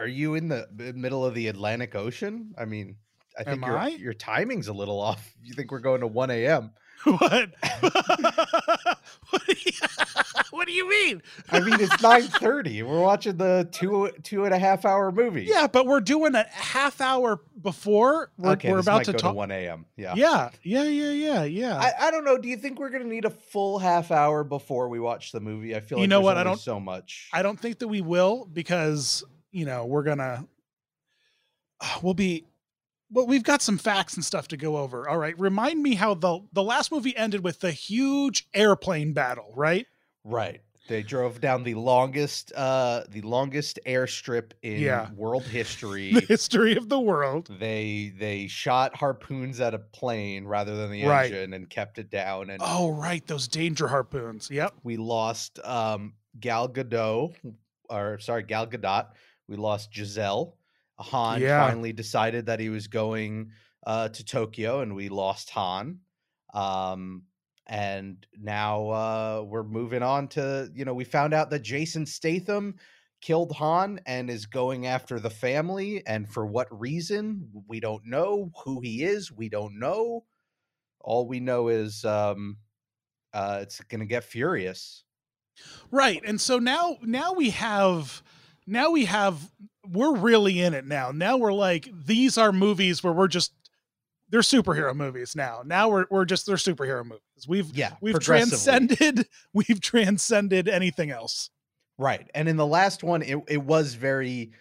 are you in the middle of the Atlantic Ocean? I mean, I think Am your I? your timing's a little off. You think we're going to one a.m. what? what, do you, what do you mean? I mean, it's nine thirty. We're watching the two two and a half hour movie. Yeah, but we're doing a half hour before we're, okay, we're about to talk. one a.m. Yeah. yeah, yeah, yeah, yeah, yeah. I, I don't know. Do you think we're gonna need a full half hour before we watch the movie? I feel You like know what, I don't- so much. I don't think that we will because you know we're gonna we'll be well we've got some facts and stuff to go over all right remind me how the the last movie ended with the huge airplane battle right Right. They drove down the longest uh the longest airstrip in Yeah. world history. the history of the world they they shot harpoons at a plane rather than the Right. engine and kept it down and oh right those danger harpoons yep we lost um Gal Gadot or sorry Gal Gadot. We lost Gisele. Han Yeah. finally decided that he was going uh to Tokyo and we lost Han. Um and now uh we're moving on to you know we found out that Jason Statham killed Han and is going after the family and for what reason we don't know who he is we don't know all we know is um uh it's going to get furious right and so now now we have now we have we're really in it now. Now we're like these are movies where we're just they're superhero movies now. Now we're, we're just they're superhero movies. We've yeah we've transcended we've transcended anything else. Right and in the last one it, it was very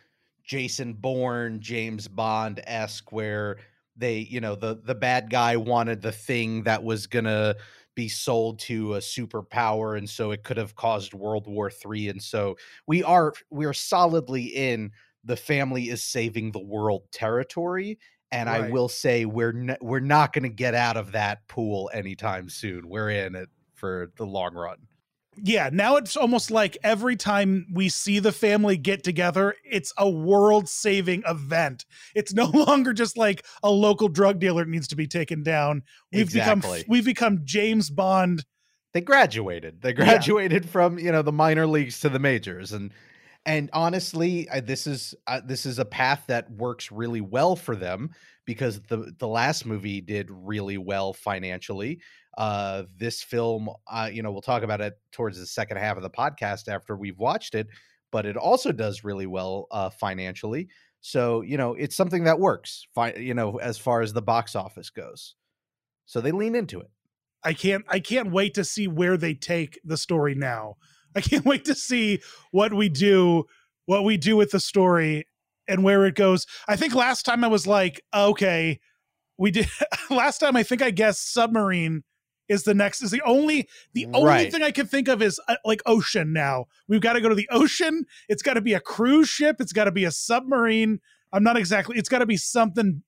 jason bourne james bond-esque where they you know the the bad guy wanted the thing that was gonna be sold to a superpower and so it could have caused world war three and so we are we are solidly in the family is saving the world territory and i will say we're n- we're not going to get out of that pool anytime soon. We're in it for the long run yeah now it's almost like every time we see the family get together it's a world saving event. It's no longer just like a local drug dealer needs to be taken down. We've Exactly. become we've become james bond. They graduated. They graduated from you know the minor leagues to the majors and and honestly I, this is uh, this is a path that works really well for them because the the last movie did really well financially uh this film uh you know we'll talk about it towards the second half of the podcast after we've watched it but it also does really well uh financially so you know it's something that works fine you know as far as the box office goes so they lean into it I can't I can't wait to see where they take the story now. I can't wait to see what we do what we do with the story and where it goes. I think last time I was like, okay, we did last time I think I guessed submarine is the next is the only the only Right. thing I can think of is uh, like ocean now. We've got to go to the ocean. It's got to be a cruise ship, it's got to be a submarine. I'm not exactly it's got to be something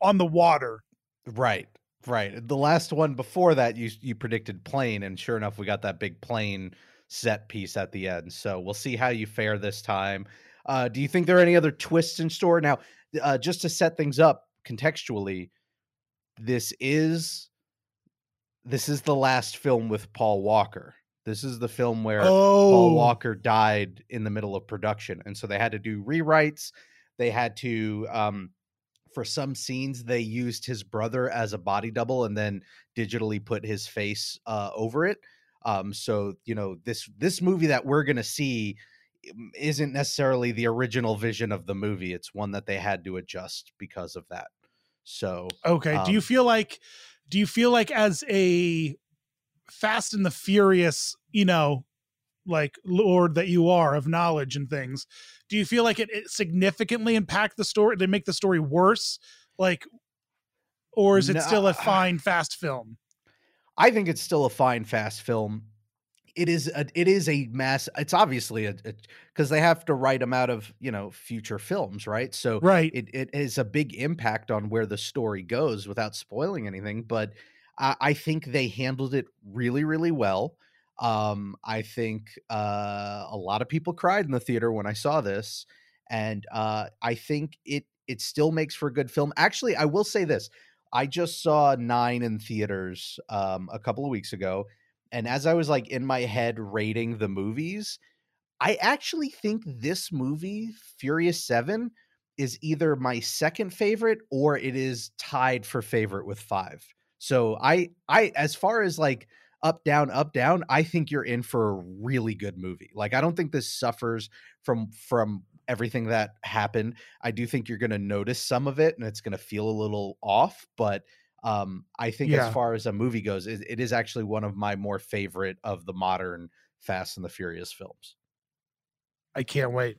on the water. Right, right. The last one before that, you you predicted plane, and sure enough, we got that big plane set piece at the end. So we'll see how you fare this time. Uh, do you think there are any other twists in store? Now, uh, just to set things up contextually, this is this is the last film with Paul Walker. This is the film where Oh, Paul Walker died in the middle of production, and so they had to do rewrites. They had to, um, for some scenes, they used his brother as a body double, and then digitally put his face uh, over it. Um, so you know this this movie that we're gonna see um, isn't necessarily the original vision of the movie. It's one that they had to adjust because of that. So Okay. do you Um, feel like do you feel like as a Fast and the Furious, you know, like lord that you are of knowledge and things, do you feel like it, it significantly impact the story? They make the story worse, like, or is it No, still a fine fast film? I think it's still a fine, fast film. It is a, it is a mass. It's obviously a because they have to write them out of you know future films, right? So Right. it it is a big impact on where the story goes without spoiling anything. But I, I think they handled it really, really well. Um, I think uh, a lot of people cried in the theater when I saw this, and uh, I think it it still makes for a good film. Actually, I will say this: I just saw Nine in theaters um, a couple of weeks ago, and as I was like in my head rating the movies, I actually think this movie, Furious 7, is either my second favorite or it is tied for favorite with 5. So I I as far as like up down up down, I think you're in for a really good movie. Like I don't think this suffers from from everything that happened. I do think you're going to notice some of it and it's going to feel a little off, but um I think Yeah. as far as a movie goes, it, it is actually one of my more favorite of the modern Fast and the Furious films. I can't wait.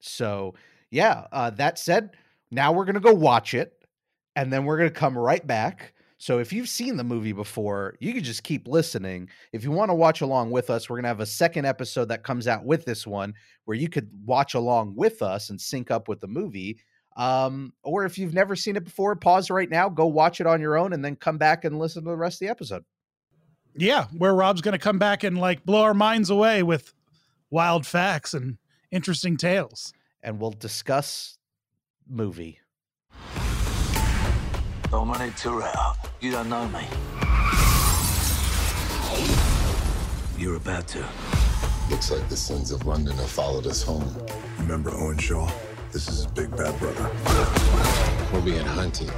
So, yeah, uh, that said, now we're going to go watch it and then we're going to come right back. So, if you've seen the movie before, you can just keep listening. If you want to watch along with us, we're going to have a second episode that comes out with this one where you could watch along with us and sync up with the movie. Um, or if you've never seen it before, pause right now, go watch it on your own, and then come back and listen to the rest of the episode. Yeah, where Rob's going to come back and like blow our minds away with wild facts and interesting tales. And we'll discuss movie. Dominic Toretto, you don't know me. You're about to. Looks like the sons of London have followed us home. Remember Owen Shaw? This is his big bad brother. We're being hunted.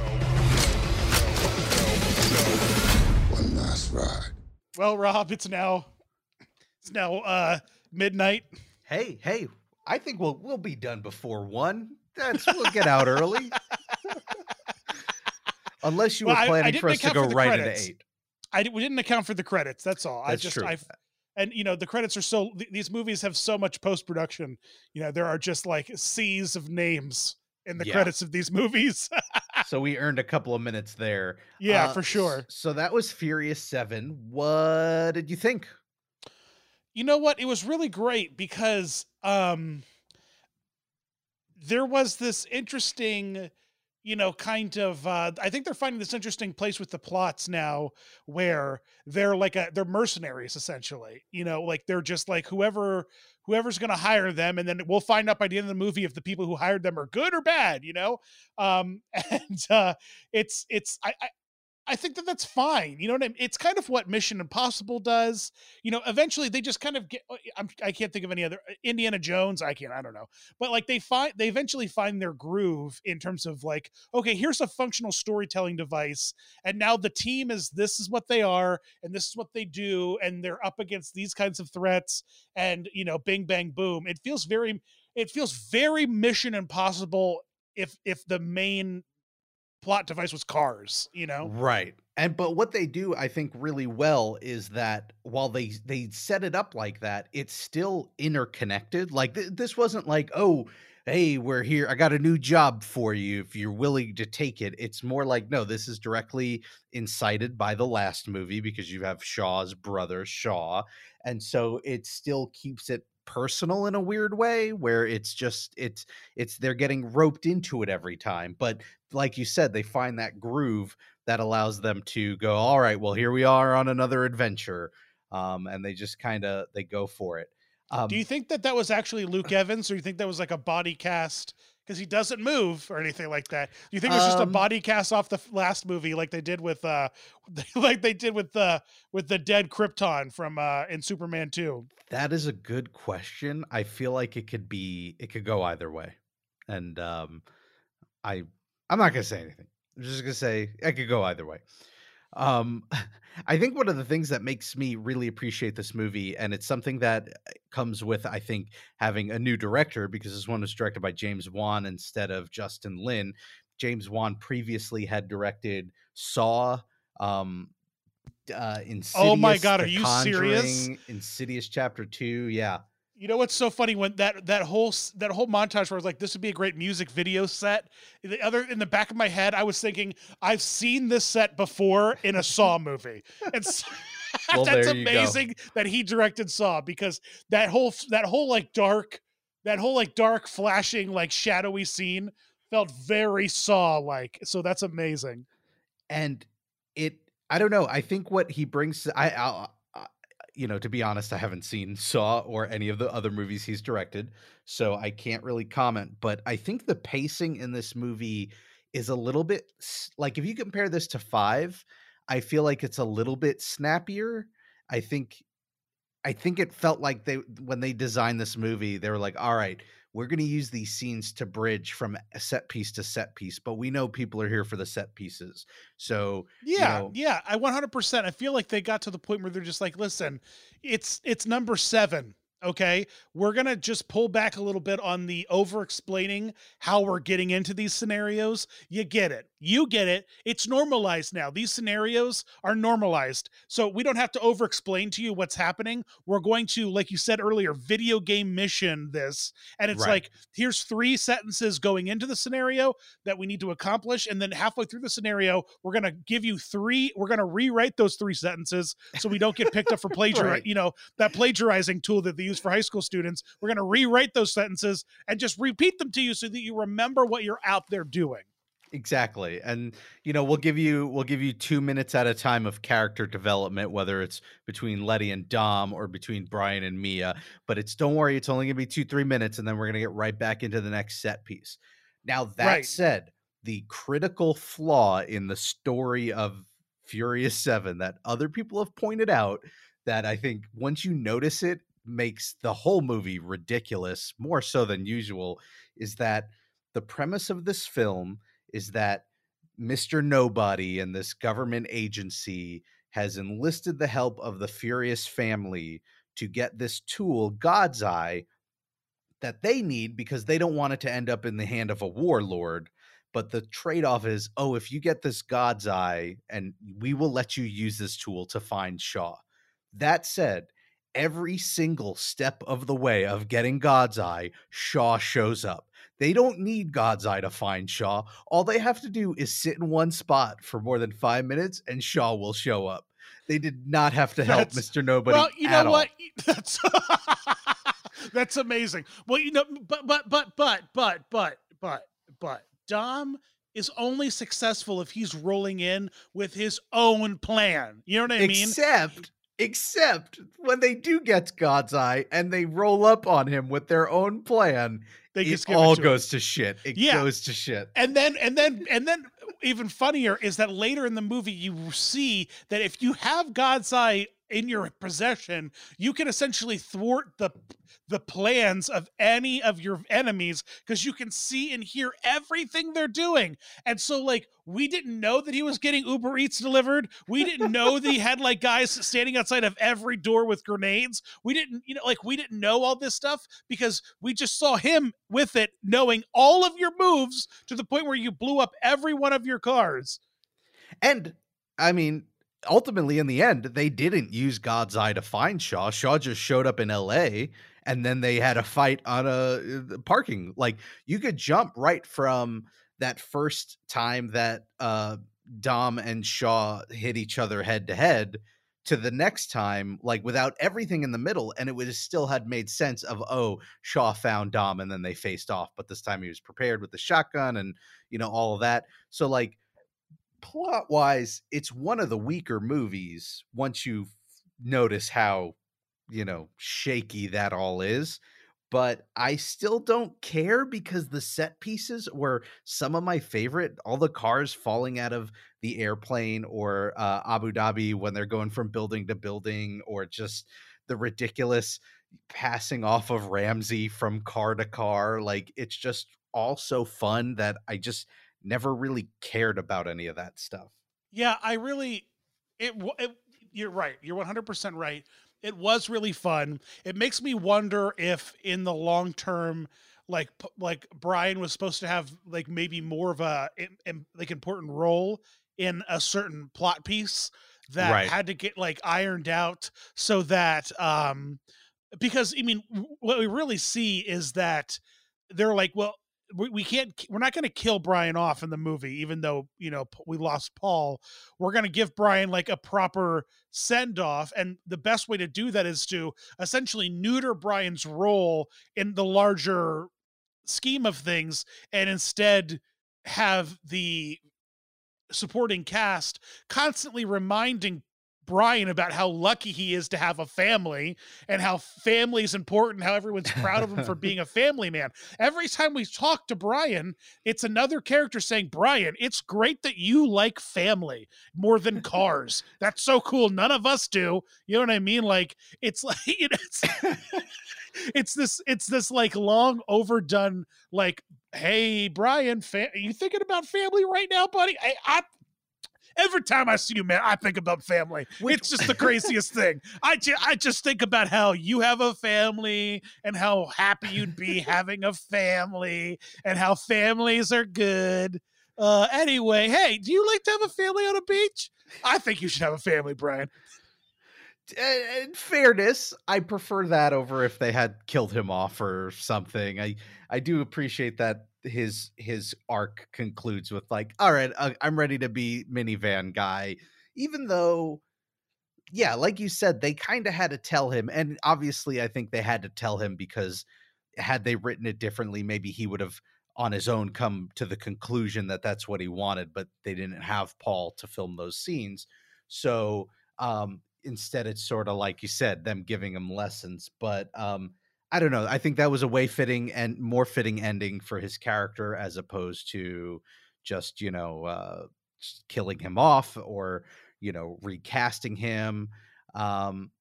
One last ride. Well, Rob, it's now it's now uh midnight. Hey, hey, I think we'll we'll be done before one. That's we'll get out early. Unless you Well, were I- I planning for us to account go for right credits. into eight. I we didn't account for the credits. That's all. I That's just true. I and you know the credits are so th- these movies have so much post production. You know there are just like seas of names in the Yeah. credits of these movies. so we earned a couple of minutes there. yeah, Uh, for sure. So that was Furious Seven. What did you think? you know what it was really great because um there was this interesting you know kind of uh i think they're finding this interesting place with the plots now where they're like a they're mercenaries essentially you know like they're just like whoever whoever's going to hire them and then we'll find out by the end of the movie if the people who hired them are good or bad you know? Um and uh it's it's i i I think that that's fine. You know what I mean? It's kind of what Mission Impossible does you know eventually they just kind of get uh, I'm, i can't think of any other uh, indiana jones i can't i don't know but like they find they eventually find their groove in terms of like okay here's a functional storytelling device and now the team is this is what they are and this is what they do and they're up against these kinds of threats and you know bing bang boom it feels very it feels very mission impossible if if the main plot device was cars you know Right. And but what they do I think really well is that while they they set it up like that, it's still interconnected. Like th- this wasn't like, "Oh, hey, we're here. I got a new job for you if you're willing to take it." It's more like, "No, this is directly incited by the last movie because you have Shaw's brother, Shaw." And so it still keeps it personal in a weird way where it's just it's it's they're getting roped into it every time. But like you said, they find that groove that allows them to go all right well here we are on another adventure um, and they just kind of they go for it um, Do you think that that was actually Luke Evans, or you think that was like a body cast because he doesn't move or anything like that? Do you think it was just a Um, body cast off the last movie, like they did with, uh, like they did with the with the dead Krypton from uh in Superman Two? that is a good question i feel like it could be it could go either way and um i i'm not gonna say anything i'm just gonna say i could go either way um i think one of the things that makes me really appreciate this movie and it's something that uh, comes with i think having a new director because this one was directed by james wan instead of justin lin james wan previously had directed saw um uh Insidious, Oh my God, are you serious? Insidious Chapter Two, yeah, You know what's so funny when that that whole that whole montage where I was like, this would be a great music video set. The other in the back of my head, I was thinking, I've seen this set before in a Saw movie. It's Well, that's there you go. amazing that he directed Saw because that whole that whole like dark that whole like dark flashing like shadowy scene felt very Saw like. So that's amazing. and it i don't know i think what he brings i I'll, you know to be honest i haven't seen saw or any of the other movies he's directed so i can't really comment but i think the pacing in this movie is a little bit like if you compare this to five i feel like it's a little bit snappier. I think I think it felt like they when they designed this movie, they were like, all right, we're going to use these scenes to bridge from set piece to set piece, but we know people are here for the set pieces. So, yeah, you know, yeah, I 100%. I feel like they got to the point where they're just like, listen, it's it's number 7 okay we're gonna just pull back a little bit on the over explaining how we're getting into these scenarios you get it you get it. It's normalized now. These scenarios are normalized. So we don't have to over explain to you what's happening. We're going to like you said earlier video game mission this. And it's Right. like here's three sentences going into the scenario that we need to accomplish. And then halfway through the scenario we're going to give you three we're going to rewrite those three sentences so we don't get picked up for plagiarism Right. you know that plagiarizing tool that they use for high school students. We're going to rewrite those sentences and just repeat them to you so that you remember what you're out there doing Exactly. And you know, we'll give you we'll give you 2 minutes at a time of character development whether it's between Letty and Dom or between Brian and Mia, but it's don't worry, it's only going to be 2 3 minutes and then we're going to get right back into the next set piece. Now that Right. said, the critical flaw in the story of Furious 7 that other people have pointed out that I think once you notice it makes the whole movie ridiculous more so than usual is that the premise of this film is that Mr. Nobody and this government agency has enlisted the help of the Furious family to get this tool, God's Eye, that they need because they don't want it to end up in the hand of a warlord. But the trade off is oh, if you get this God's Eye, and we will let you use this tool to find Shaw. That said, every single step of the way of getting God's Eye, Shaw shows up. They don't need God's Eye to find Shaw. All they have to do is sit in one spot for more than five minutes and Shaw will show up. They did not have to help That's- Mr. Nobody. well you know all. what that's that's amazing well you know but but but but but but but but dom is only successful if he's rolling in with his own plan you know what i mean Except, except when they do get God's Eye and they roll up on him with their own plan, they it just give all it to him. goes to shit. It Yeah. goes to shit. and then and then and then even funnier is that later in the movie you see that if you have god's eye in your possession you can essentially thwart the the plans of any of your enemies because you can see and hear everything they're doing. And so like we didn't know that he was getting uber eats delivered. We didn't know that he had like guys standing outside of every door with grenades. We didn't you know like we didn't know all this stuff because we just saw him with it knowing all of your moves to the point where you blew up every one of your cars. And I mean, ultimately, in the end, they didn't use God's Eye to find Shaw. Shaw just showed up in L.A. and then they had a fight on a uh, parking. Like you could jump right from that first time that uh, Dom and Shaw hit each other head to head to the next time, like without everything in the middle, and it would still had made sense of oh, Shaw found Dom and then they faced off, but this time he was prepared with the shotgun and you know all of that. So like plot wise, it's one of the weaker movies once you notice how, you know, shaky that all is. But I still don't care because the set pieces were some of my favorite. All the cars falling out of the airplane or uh, Abu Dhabi when they're going from building to building, or just the ridiculous passing off of Ramsey from car to car. Like it's just all so fun that I just never really cared about any of that stuff. Yeah, I really it, it you're right. You're 100% right. It was really fun. It makes me wonder if in the long term like like Brian was supposed to have like maybe more of a im- im- like important role in a certain plot piece that Right. had to get like ironed out so that um because I mean what we really see is that they're like well we, we can't we're not going to kill Brian off in the movie even though you know we lost Paul. We're going to give Brian like a proper send off and the best way to do that is to essentially neuter Brian's role in the larger scheme of things and instead have the supporting cast constantly reminding Brian about how lucky he is to have a family and how family is important, how everyone's proud of him for being a family man. Every time we talk to Brian, it's another character saying, Brian, it's great that you like family more than cars. That's so cool. None of us do. You know what I mean? Like, it's like, you know, it's, it's this, it's this like long overdone, like, hey, Brian, fa- you thinking about family right now, buddy? I, I Every time I see you, man, I think about family. Which- it's just the craziest thing. I, ju- I just think about how you have a family and how happy you'd be having a family and how families are good. Uh, anyway, hey, do you like to have a family on a beach? I think you should have a family, Brian. Uh, in fairness, I prefer that over if they had killed him off or something. I I do appreciate that his his arc concludes with like, all right, uh, I'm ready to be minivan guy, even though. Yeah, like you said, they kind of had to tell him, and obviously, I think they had to tell him because had they written it differently, maybe he would have on his own come to the conclusion that that's what he wanted, but they didn't have Paul to film those scenes. So um, instead, it's sort of like you said, them giving him lessons. But um, I don't know. I think that was a way fitting and more fitting ending for his character as opposed to just, you know, uh, killing him off or, you know, recasting him. Um,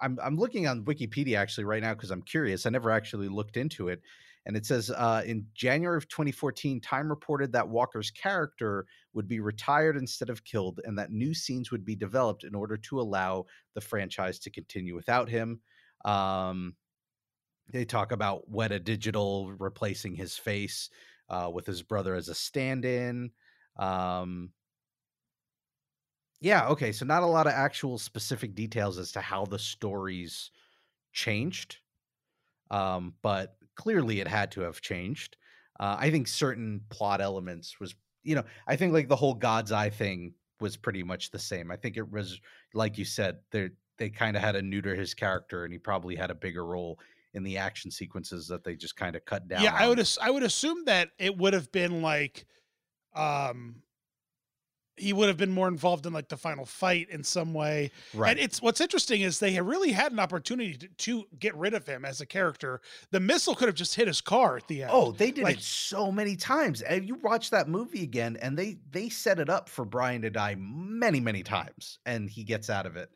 I'm, I'm looking on Wikipedia actually right now because I'm curious. I never actually looked into it. And it says uh, in January of 2014, Time reported that Walker's character would be retired instead of killed, and that new scenes would be developed in order to allow the franchise to continue without him. Um, they talk about Weta Digital replacing his face uh, with his brother as a stand-in. Um, yeah, okay, so not a lot of actual specific details as to how the stories changed, um, but clearly it had to have changed. Uh, I think certain plot elements was, you know, I think like the whole God's Eye thing was pretty much the same. I think it was like you said, they they kind of had to neuter his character, and he probably had a bigger role in the action sequences that they just kind of cut down. yeah, I would as- I would assume that it would have been like, um, he would have been more involved in like the final fight in some way. right. And it's what's interesting is they really had an opportunity to, to get rid of him as a character. The missile could have just hit his car at the end. Oh, they did Like- it so many times. And you watch that movie again, and they they set it up for Brian to die many, many times, and he gets out of it.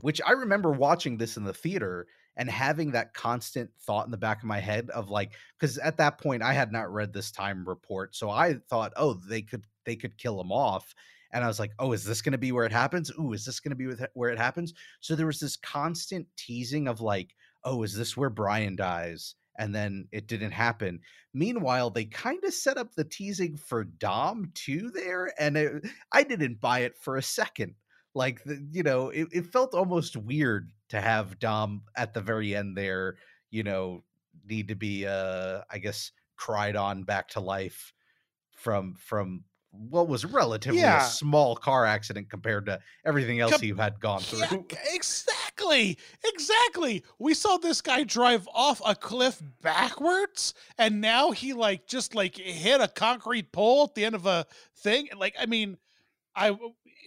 Which I remember watching this in the theater and having that constant thought in the back of my head of like, because at that point I had not read this time report, so I thought, oh, they could they could kill him off. And I was like, oh, is this going to be where it happens? Ooh, is this going to be where it happens? So there was this constant teasing of like, oh, is this where Brian dies? And then it didn't happen. Meanwhile, they kind of set up the teasing for Dom too there, and it, I didn't buy it for a second. Like, the, you know, it, it felt almost weird to have Dom at the very end there, you know, need to be, uh, I guess, cried on back to life from from what was relatively Yeah. a small car accident compared to everything else Com- he had gone Yeah, through. exactly. Exactly. We saw this guy drive off a cliff backwards and now he like just like hit a concrete pole at the end of a thing. Like I mean, I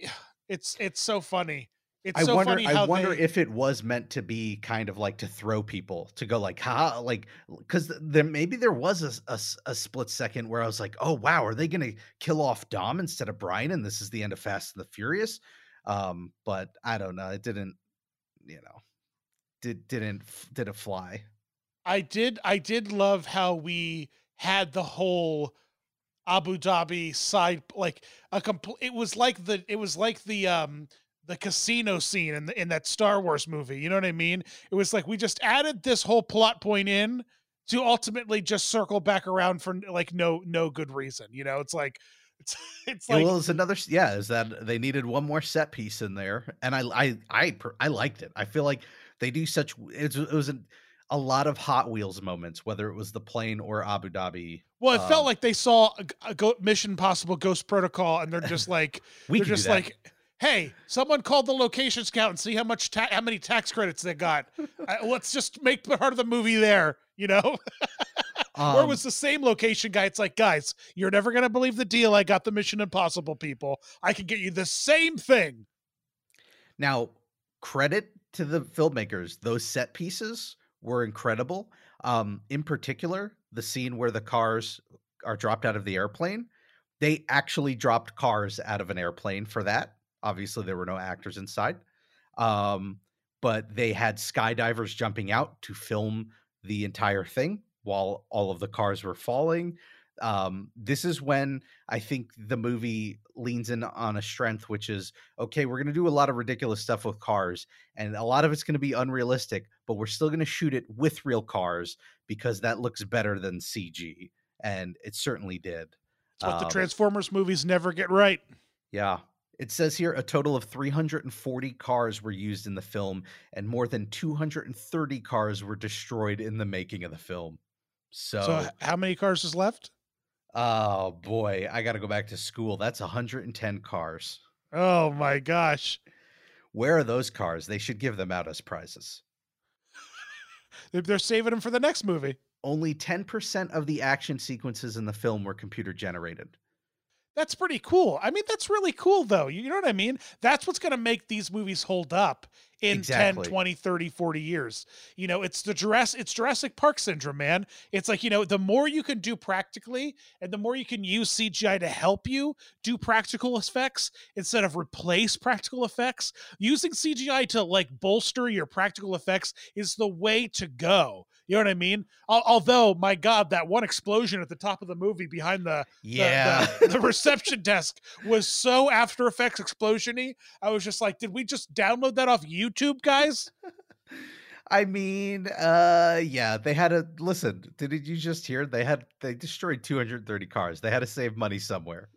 it's it's so funny. It's I so wonder. funny I wonder they, if it was meant to be kind of like to throw people to go like, ha, like because there maybe there was a a split second where I was like, oh wow, are they going to kill off Dom instead of Brian, and this is the end of Fast and the Furious? Um, but I don't know. It didn't, you know, did didn't did it fly? I did I did love how we had the whole Abu Dhabi side like a complete it was like the it was like the um the casino scene in the, in that Star Wars movie. You know what I mean? It was like we just added this whole plot point in to ultimately just circle back around for like no no good reason. You know, it's like it's it's like well, it's another. Yeah, is that they needed one more set piece in there, and I I I I liked it. I feel like they do such. It was, it was an, a lot of Hot Wheels moments, whether it was the plane or Abu Dhabi. well, it felt um, like they saw a, a go, Mission Possible Ghost Protocol, and they're just like We they're just like, hey, someone called the location scout and see how much ta- how many tax credits they got. uh, let's just make part of the movie there, you know. or it Um, was the same location guy. It's like, guys, you're never gonna believe the deal. I got the Mission Impossible people. I can get you the same thing. Now, credit to the filmmakers; those set pieces were incredible. Um, in particular, the scene where the cars are dropped out of the airplane. They actually dropped cars out of an airplane for that. Obviously, there were no actors inside. Um, but they had skydivers jumping out to film the entire thing while all of the cars were falling. Um, this is when I think the movie leans in on a strength, which is okay, we're going to do a lot of ridiculous stuff with cars, and a lot of it's going to be unrealistic, but we're still going to shoot it with real cars because that looks better than CG. And it certainly did. It's what the Um, Transformers movies never get right. yeah. It says here a total of 340 cars were used in the film, and more than 230 cars were destroyed in the making of the film. So, So, how many cars is left? Oh boy, I got to go back to school. That's 110 cars. Oh my gosh. Where are those cars? They should give them out as prizes. They- They're saving them for the next movie. Only 10% of the action sequences in the film were computer generated. That's pretty cool. I mean, that's really cool, though. You know what I mean? That's what's going to make these movies hold up in Exactly. 10, 20, 30, 40 years. You know, it's the Jurassic, it's Jurassic Park syndrome, man. It's like, you know, the more you can do practically and the more you can use CGI to help you do practical effects instead of replace practical effects, using CGI to like bolster your practical effects is the way to go. You know what I mean? Although, my God, that one explosion at the top of the movie behind the the- Yeah. the, the reception desk was so After Effects explosiony. I was just like, did we just download that off YouTube, guys? I mean, uh yeah, they had to listen, did you just hear they had they destroyed 230 cars. They had to save money somewhere.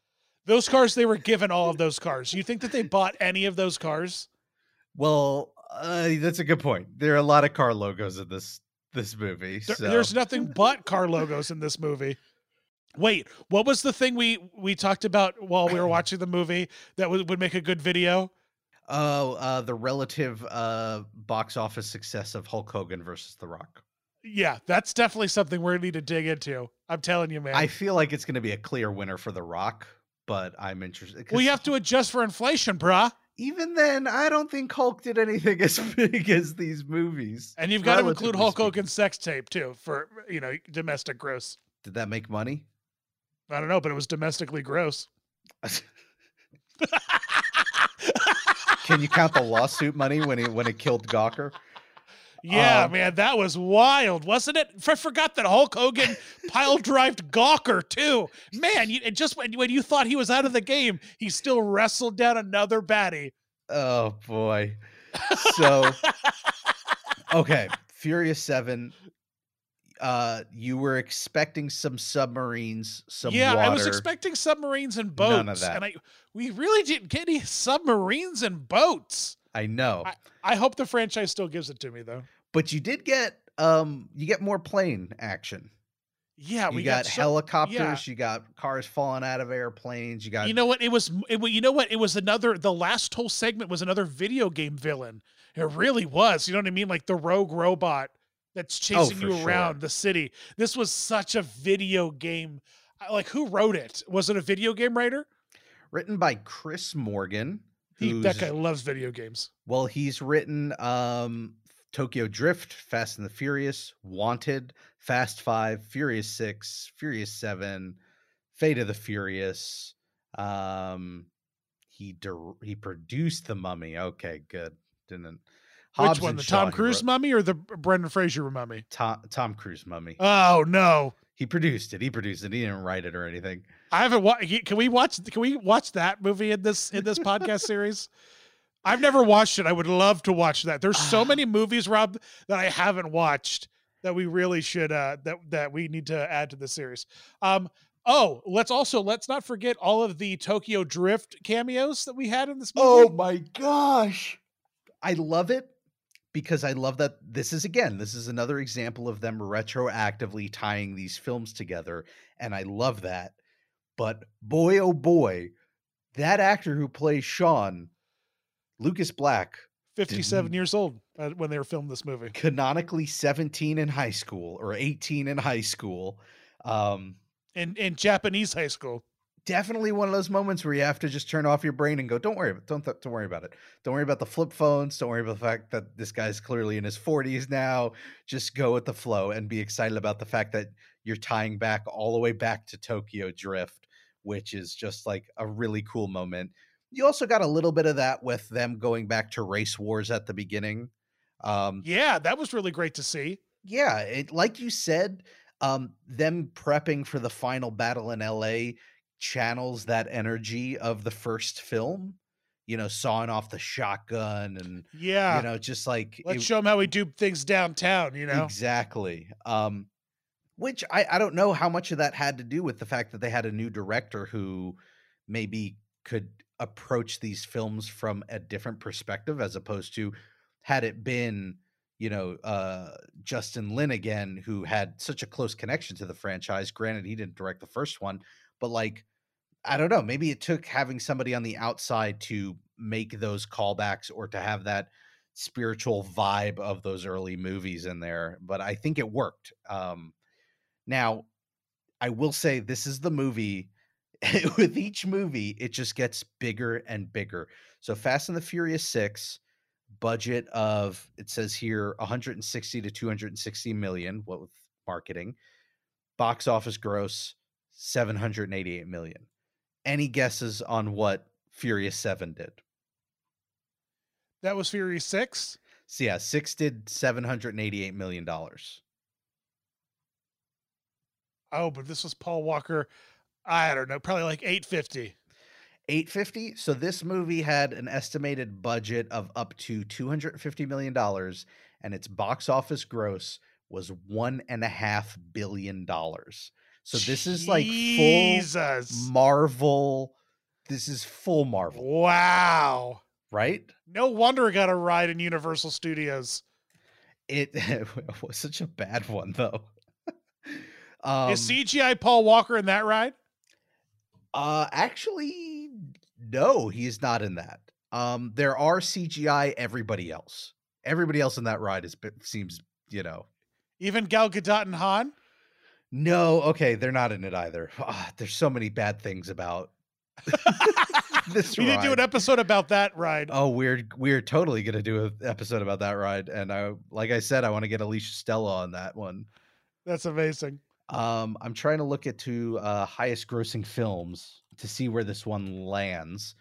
Those cars, they were given all of those cars. You think that they bought any of those cars? Well, uh, that's a good point. There are a lot of car logos in this this movie. There- so- There's nothing but car logos in this movie. Wait, what was the thing we we talked about while we were watching the movie that would, would make a good video? Oh, uh, the relative uh, box office success of Hulk Hogan versus The Rock. Yeah, that's definitely something we're gonna need to dig into. I'm telling you, man. I feel like it's going to be a clear winner for The Rock, but I'm interested. well, you 'cause have to adjust for inflation, brah. Even then, I don't think Hulk did anything as big as these movies. And you've got to include Hulk. Hogan's sex tape too for you know domestic gross. Did that make money? I don't know, but it was domestically gross. Can you count the lawsuit money when he when it killed Gawker? Yeah, Um, man, that was wild, wasn't it? I forgot that Hulk Hogan pile drived Gawker too. Man, you, just when, when you thought he was out of the game, he still wrestled down another baddie. Oh boy. So okay, Furious 7 uh you were expecting some submarines, some yeah, water. I was expecting submarines and boats, None of that. and I we really didn't get any submarines and boats. I know. I hope the franchise still gives it to me though. but you did get um you get more plane action. Yeah, you we got, so- helicopters, yeah. you got cars falling out of airplanes, you got You know what? It was. It, you know what? It was another. The last whole segment was another video game villain. It really was. You know what I mean? Like the rogue robot that's chasing Oh, you sure. around the city. This was such a video game. Like who wrote it? Was it a video game writer? written by Chris Morgan. He, that guy loves video games. Well, he's written um Tokyo Drift, Fast and the Furious, Wanted, Fast 5, Furious 6, Furious 7, Fate of the Furious. Um he dir- he produced The Mummy. Okay, good. Didn't Which one? The Tom Shaw, he Cruise wrote- mummy or the Brendan Fraser mummy? Tom, Tom Cruise Mummy. Oh no. he produced it. He produced it. He didn't write it or anything. I haven't watched. Can we watch? Can we watch that movie in this in this podcast series? I've never watched it. I would love to watch that. There's so many movies, Rob, that I haven't watched that we really should uh that that we need to add to the series. Um oh, let's also let's not forget all of the Tokyo Drift cameos that we had in this movie. Oh my gosh. I love it because I love that this is again, this is another example of them retroactively tying these films together. And I love that. But boy, oh boy, that actor who plays Sean, Lucas Black, 57 years old uh, when they were filming this movie. canonically 17 in high school or 18 in high school. Um, In in Japanese high school. definitely one of those moments where you have to just turn off your brain and go, "Don't worry, don't th- don't worry about it. Don't worry about the flip phones. Don't worry about the fact that this guy's clearly in his 40s now. Just go with the flow and be excited about the fact that you're tying back all the way back to Tokyo Drift, which is just like a really cool moment. You also got a little bit of that with them going back to race wars at the beginning. Um, Yeah, that was really great to see. yeah, it like you said, um, them prepping for the final battle in LA channels that energy of the first film. You know, sawing off the shotgun and Yeah. you know, just like Let's it- show them how we do things downtown, you know? Exactly. Um, which I, I don't know how much of that had to do with the fact that they had a new director who maybe could approach these films from a different perspective as opposed to had it been you know uh Justin Lin again who had such a close connection to the franchise. Granted he didn't direct the first one but like I don't know maybe it took having somebody on the outside to make those callbacks or to have that spiritual vibe of those early movies in there but I think it worked um now I will say this is the movie with each movie it just gets bigger and bigger. So Fast and the Furious 6 budget of it says here 160 to 260 million what with marketing. Box office gross 788 million. Any guesses on what furious 7 did? That was Furious 6. so yeah 6 did 788 million dollars Oh, but this was Paul Walker. I don't know, probably like 850. 850 so this movie had an estimated budget of up to 250 million dollars and its box office gross was one and a half billion dollars so this is like full marvel this is full marvel Wow. right No wonder it got a ride in Universal Studios. it was such a bad one though um Is CGI Paul Walker in that ride? uh actually no he's not in that um there are cgi everybody else everybody else in that ride is seems you know Even Gal Gadot and Han? No, okay, they're not in it either. Ah, there's so many bad things about this ride. we need to do an episode about that ride. Oh, we're we're totally gonna do an episode about that ride, and I like I said, I want to get Alicia Stella on that one. That's amazing. Um, I'm trying to look at two uh, highest grossing films to see where this one lands,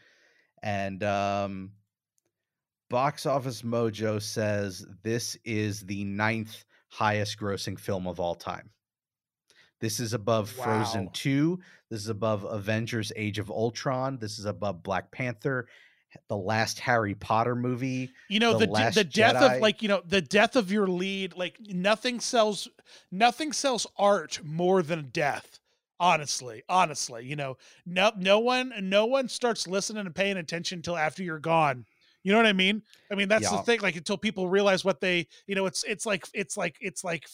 and um, Box Office Mojo says this is the ninth highest grossing film of all time. This is above Frozen 2. This is above Avengers Age of Ultron. This is above Black Panther, the last Harry Potter movie. You know The the the death Jedi. of like you know the death of your lead like nothing sells nothing sells art more than death. Honestly, honestly, you know, no no one no one starts listening and paying attention until after you're gone. You know what I mean? I mean that's Yeah. the thing. Like until people realize what they, you know, it's it's like it's like it's like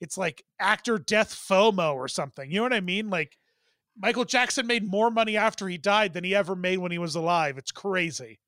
it's like actor death FOMO or something. You know what I mean? Like Michael Jackson made more money after he died than he ever made when he was alive. It's crazy.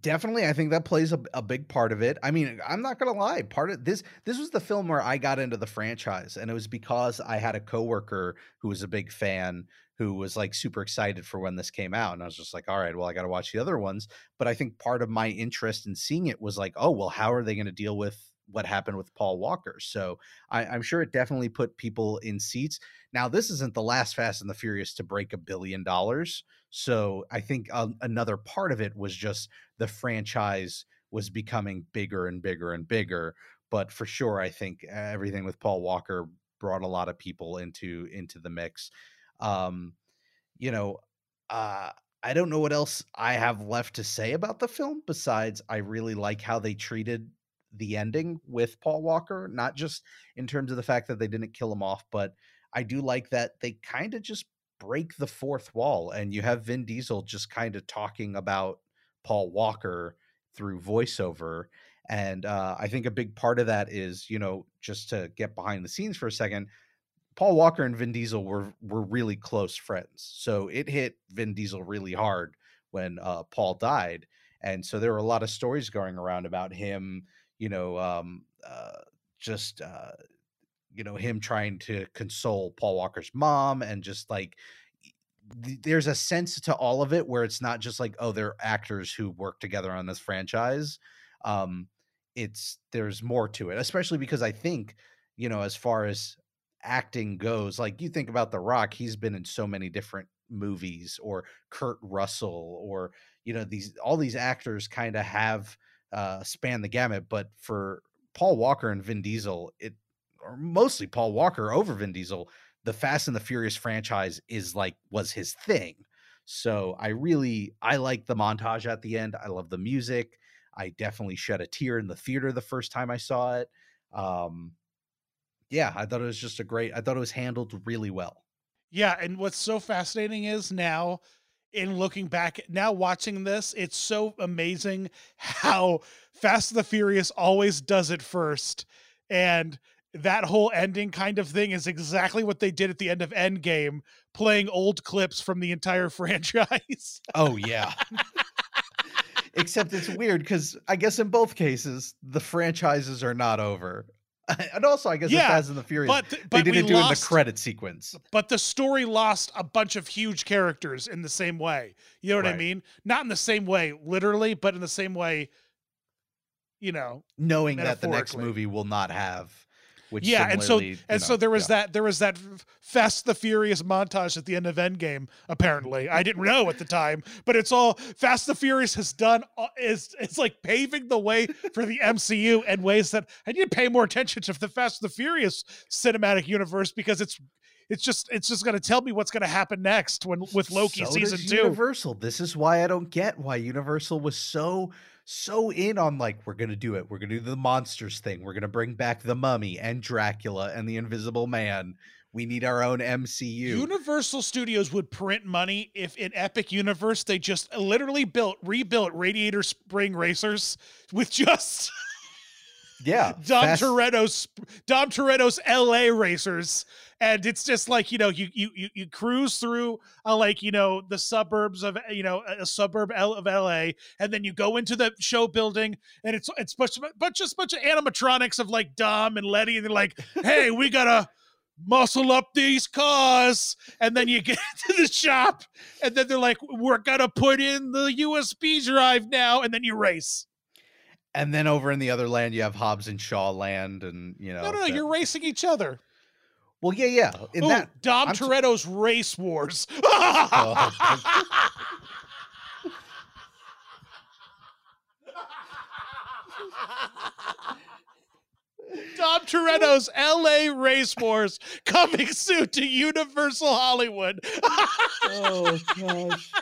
Definitely, I think that plays a, a big part of it. I mean, I'm not gonna lie. Part of this, this was the film where I got into the franchise, and it was because I had a coworker who was a big fan, who was like super excited for when this came out, and I was just like, all right, well, I got to watch the other ones. But I think part of my interest in seeing it was like, oh, well, how are they going to deal with what happened with Paul Walker? So I, I'm sure it definitely put people in seats. Now, this isn't the last Fast and the Furious to break a billion dollars. So I think um, another part of it was just the franchise was becoming bigger and bigger and bigger. But for sure, I think everything with Paul Walker brought a lot of people into into the mix. Um, you know, uh, I don't know what else I have left to say about the film besides I really like how they treated the ending with Paul Walker, not just in terms of the fact that they didn't kill him off, but I do like that they kind of just break the fourth wall and you have Vin Diesel just kind of talking about Paul Walker through voiceover. And uh, I think a big part of that is, you know, just to get behind the scenes for a second, Paul Walker and Vin Diesel were were really close friends. So it hit Vin Diesel really hard when uh, Paul died. And so there were a lot of stories going around about him, you know, um, uh, just uh, you know him trying to console Paul Walker's mom and just like th- there's a sense to all of it where it's not just like oh they're actors who work together on this franchise um it's there's more to it especially because i think you know as far as acting goes like you think about the rock he's been in so many different movies or kurt russell or you know these all these actors kind of have uh span the gamut but for paul walker and vin diesel it or mostly paul walker over vin diesel the fast and the furious franchise is like was his thing. So i really i like the montage at the end i love the music i definitely shed a tear in the theater the first time i saw it um yeah i thought it was just a great i thought it was handled really well. Yeah, and what's so fascinating is now in looking back now watching this, it's so amazing how Fast the Furious always does it first. And that whole ending kind of thing is exactly what they did at the end of Endgame, playing old clips from the entire franchise. oh yeah except it's weird because i guess in both cases the franchises are not over and also i guess Yeah, the fast and the furious but th- they but we didn't do it in the credit sequence but the story lost a bunch of huge characters in the same way. You know what I mean? Not in the same way, literally, but in the same way, you know, knowing that the next movie will not have which yeah and so and so there was yeah. that there was that fast the furious montage at the end of endgame apparently i didn't know at the time but it's all fast the furious has done uh, is it's like paving the way for the mcu in ways that i need to pay more attention to the fast the furious cinematic universe because it's it's just it's just going to tell me what's going to happen next when with loki So season two Universal. This is why I don't get why Universal was so so in on like we're gonna do it. We're gonna do the monsters thing. We're gonna bring back the Mummy and Dracula and the Invisible Man. We need our own MCU. Universal Studios would print money if in Epic Universe they just literally built rebuilt Radiator Spring Racers with just yeah, Dom Fast- Toretto's Dom Toretto's L.A. racers, and it's just like you know you you you, you cruise through uh, like you know the suburbs of you know a suburb of L.A. and then you go into the show building and it's it's bunch but just bunch of animatronics of like Dom and Letty and they're like hey we gotta muscle up these cars and then you get to the shop and then they're like we're gonna put in the USB drive now and then you race. And then over in the other land, you have Hobbs and Shaw land, and you know. No, no, no, that- you're racing each other. Well, yeah, yeah. In Ooh, that, Dom I'm t- Toretto's Race Wars. Dom Toretto's LA Race Wars coming soon to Universal Hollywood. oh gosh.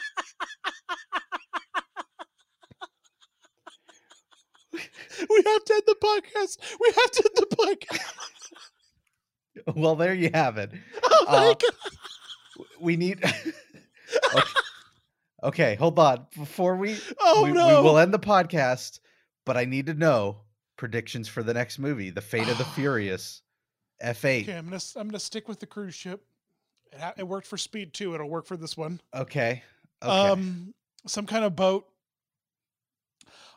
we have to end the podcast. We have to end the podcast. Well, there you have it. Oh my Uh, God. We need. okay. okay, hold on. Before we Oh we, no. we will end the podcast, but I need to know predictions for the next movie, The Fate of the Furious, F8. okay, I'm gonna I'm gonna stick with the cruise ship. It, ha- it worked for Speed too. It'll work for this one. Okay. Okay. Um, some kind of boat.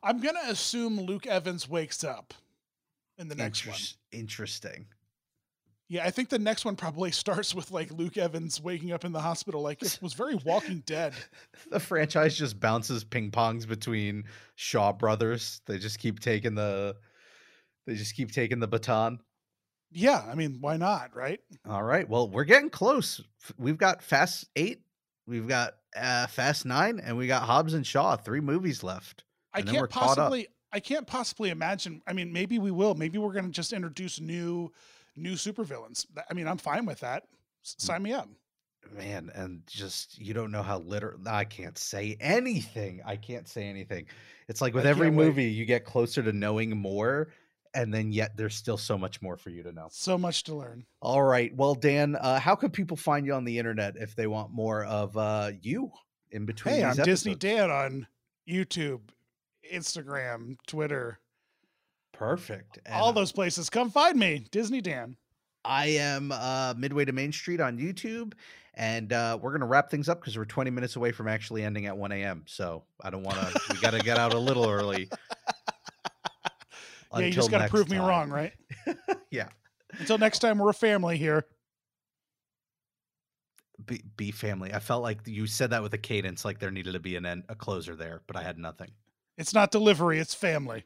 I'm gonna assume Luke Evans wakes up in the next one. Interesting. Yeah, I think the next one probably starts with like Luke Evans waking up in the hospital. Like it was very Walking Dead. The franchise just bounces ping pongs between Shaw brothers. They just keep taking the they just keep taking the baton. Yeah, I mean, why not, right? All right. Well, we're getting close. We've got Fast 8, we've got uh, Fast 9, and we got Hobbs and Shaw, three movies left. I And then we're can't possibly I can't possibly imagine. I mean, maybe we will. Maybe we're gonna just introduce new new supervillains. I mean, I'm fine with that. Sign me up. Man, and just you don't know how literal I can't say anything. I can't say anything. It's like with I every can't wait. movie, you get closer to knowing more, and then yet there's still so much more for you to know. So much to learn. All right. Well, Dan, uh, how can people find you on the internet if they want more of uh, you in between? Hey, I'm these Disney? Dan on YouTube, Instagram, Twitter, Perfect. all those places. Come find me, Disney Dan. I am uh, midway to Main Street on YouTube, and uh, we're gonna wrap things up because we're 20 minutes away from actually ending at 1 a.m. So I don't want to. we got to get out a little early. yeah, you just got to next prove me wrong, right? Yeah. Until next time, we're a family here. be, be family. I felt like you said that with a cadence, like there needed to be an end, a closer there, but I had nothing. It's not delivery, it's family.